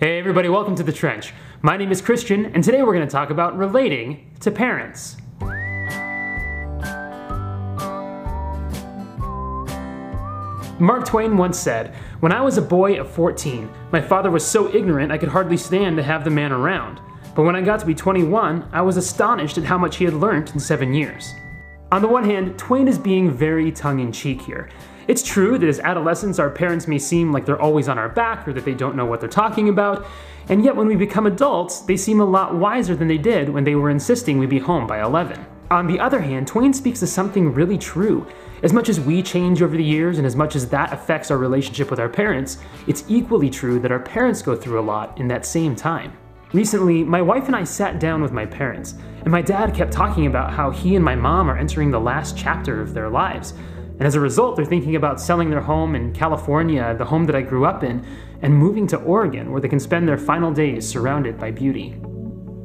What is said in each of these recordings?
Hey everybody, welcome to The Trench. My name is Christian, and today we're going to talk about relating to parents. Mark Twain once said, When I was a boy of 14, my father was so ignorant I could hardly stand to have the man around. But when I got to be 21, I was astonished at how much he had learnt in seven years. On the one hand, Twain is being very tongue in cheek here. It's true that as adolescents, our parents may seem like they're always on our back or that they don't know what they're talking about, and yet when we become adults, they seem a lot wiser than they did when they were insisting we be home by 11. On the other hand, Twain speaks to something really true. As much as we change over the years and as much as that affects our relationship with our parents, it's equally true that our parents go through a lot in that same time. Recently, my wife and I sat down with my parents, and my dad kept talking about how he and my mom are entering the last chapter of their lives. And as a result, they're thinking about selling their home in California, the home that I grew up in, and moving to Oregon where they can spend their final days surrounded by beauty.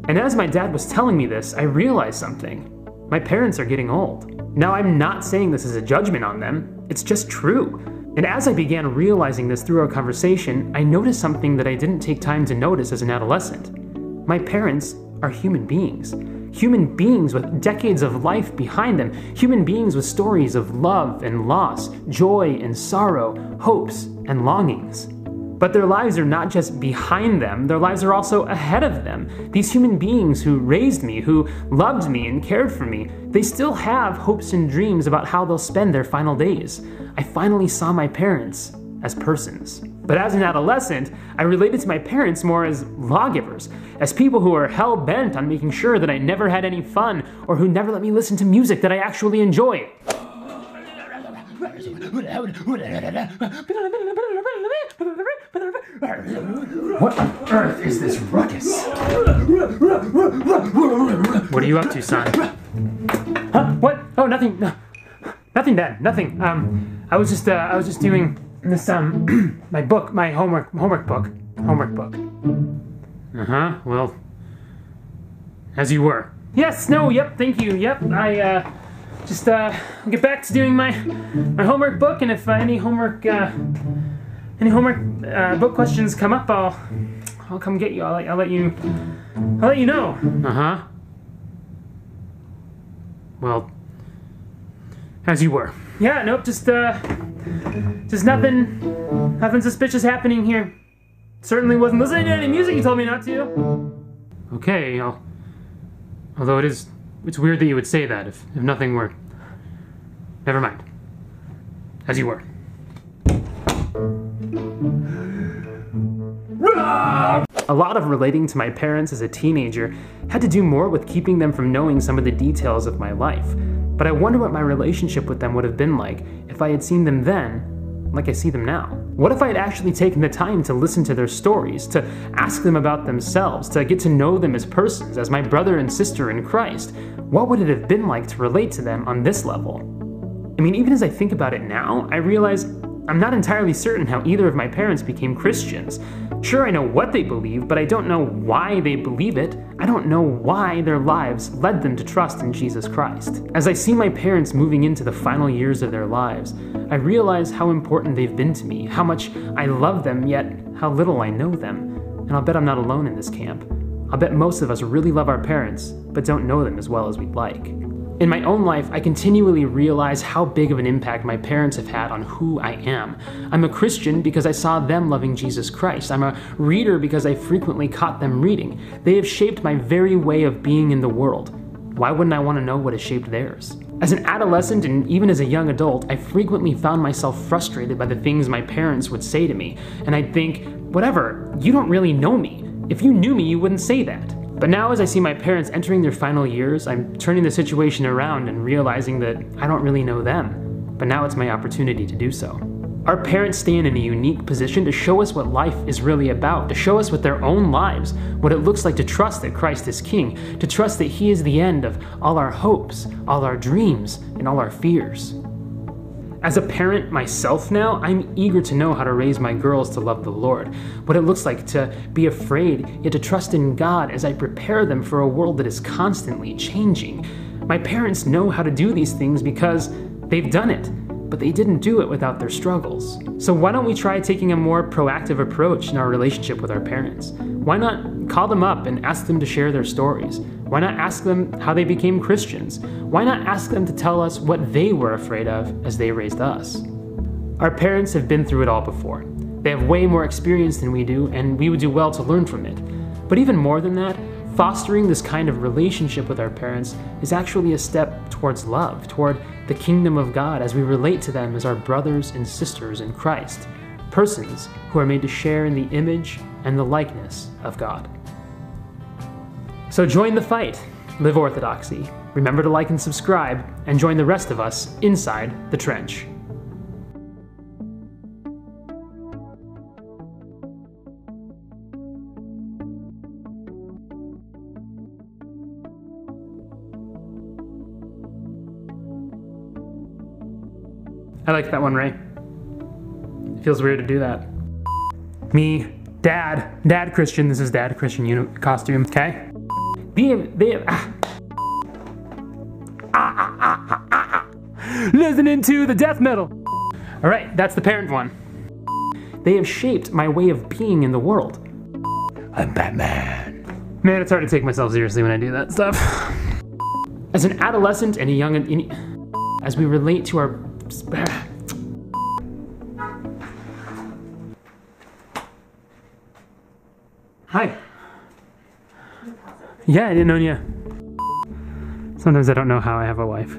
And as my dad was telling me this, I realized something. My parents are getting old. Now, I'm not saying this is a judgment on them, it's just true. And as I began realizing this through our conversation, I noticed something that I didn't take time to notice as an adolescent. My parents are human beings. Human beings with decades of life behind them. Human beings with stories of love and loss, joy and sorrow, hopes and longings. But their lives are not just behind them, their lives are also ahead of them. These human beings who raised me, who loved me and cared for me, they still have hopes and dreams about how they'll spend their final days. I finally saw my parents as persons. But as an adolescent, I related to my parents more as lawgivers, as people who are hell bent on making sure that I never had any fun or who never let me listen to music that I actually enjoy. What on earth is this ruckus? What are you up to, son? Huh? What? Oh, nothing. Nothing, Dad. Nothing. Um, I was just, uh, I was just doing this, um, my book, my homework, homework book, homework book. Uh huh. Well, as you were. Yes. No. Yep. Thank you. Yep. I, uh, just, uh, get back to doing my, my homework book, and if uh, any homework, uh, any homework uh, book questions come up, I'll I'll come get you. I'll, I'll let you I'll let you know. Uh huh. Well, as you were. Yeah. Nope. Just uh, just nothing, nothing suspicious happening here. Certainly wasn't listening to any music you told me not to. Okay. I'll, although it is, it's weird that you would say that if if nothing were. Never mind. As you were. A lot of relating to my parents as a teenager had to do more with keeping them from knowing some of the details of my life. But I wonder what my relationship with them would have been like if I had seen them then, like I see them now. What if I had actually taken the time to listen to their stories, to ask them about themselves, to get to know them as persons, as my brother and sister in Christ? What would it have been like to relate to them on this level? I mean, even as I think about it now, I realize I'm not entirely certain how either of my parents became Christians. Sure, I know what they believe, but I don't know why they believe it. I don't know why their lives led them to trust in Jesus Christ. As I see my parents moving into the final years of their lives, I realize how important they've been to me, how much I love them, yet how little I know them. And I'll bet I'm not alone in this camp. I'll bet most of us really love our parents, but don't know them as well as we'd like. In my own life, I continually realize how big of an impact my parents have had on who I am. I'm a Christian because I saw them loving Jesus Christ. I'm a reader because I frequently caught them reading. They have shaped my very way of being in the world. Why wouldn't I want to know what has shaped theirs? As an adolescent and even as a young adult, I frequently found myself frustrated by the things my parents would say to me. And I'd think, whatever, you don't really know me. If you knew me, you wouldn't say that. But now, as I see my parents entering their final years, I'm turning the situation around and realizing that I don't really know them. But now it's my opportunity to do so. Our parents stand in a unique position to show us what life is really about, to show us with their own lives what it looks like to trust that Christ is King, to trust that He is the end of all our hopes, all our dreams, and all our fears. As a parent myself now, I'm eager to know how to raise my girls to love the Lord, what it looks like to be afraid, yet to trust in God as I prepare them for a world that is constantly changing. My parents know how to do these things because they've done it, but they didn't do it without their struggles. So why don't we try taking a more proactive approach in our relationship with our parents? Why not call them up and ask them to share their stories? Why not ask them how they became Christians? Why not ask them to tell us what they were afraid of as they raised us? Our parents have been through it all before. They have way more experience than we do, and we would do well to learn from it. But even more than that, fostering this kind of relationship with our parents is actually a step towards love, toward the kingdom of God as we relate to them as our brothers and sisters in Christ, persons who are made to share in the image and the likeness of God. So join the fight, live orthodoxy. Remember to like and subscribe, and join the rest of us inside the trench. I like that one, Ray. It feels weird to do that. Me, Dad, Dad Christian. This is Dad Christian costume. Okay. They, they. Ah. Ah, ah, ah, Listening to the death metal. All right, that's the parent one. They have shaped my way of being in the world. I'm Batman. Man, it's hard to take myself seriously when I do that stuff. As an adolescent and a young, as we relate to our Hi. Yeah, I didn't know you. Sometimes I don't know how I have a wife.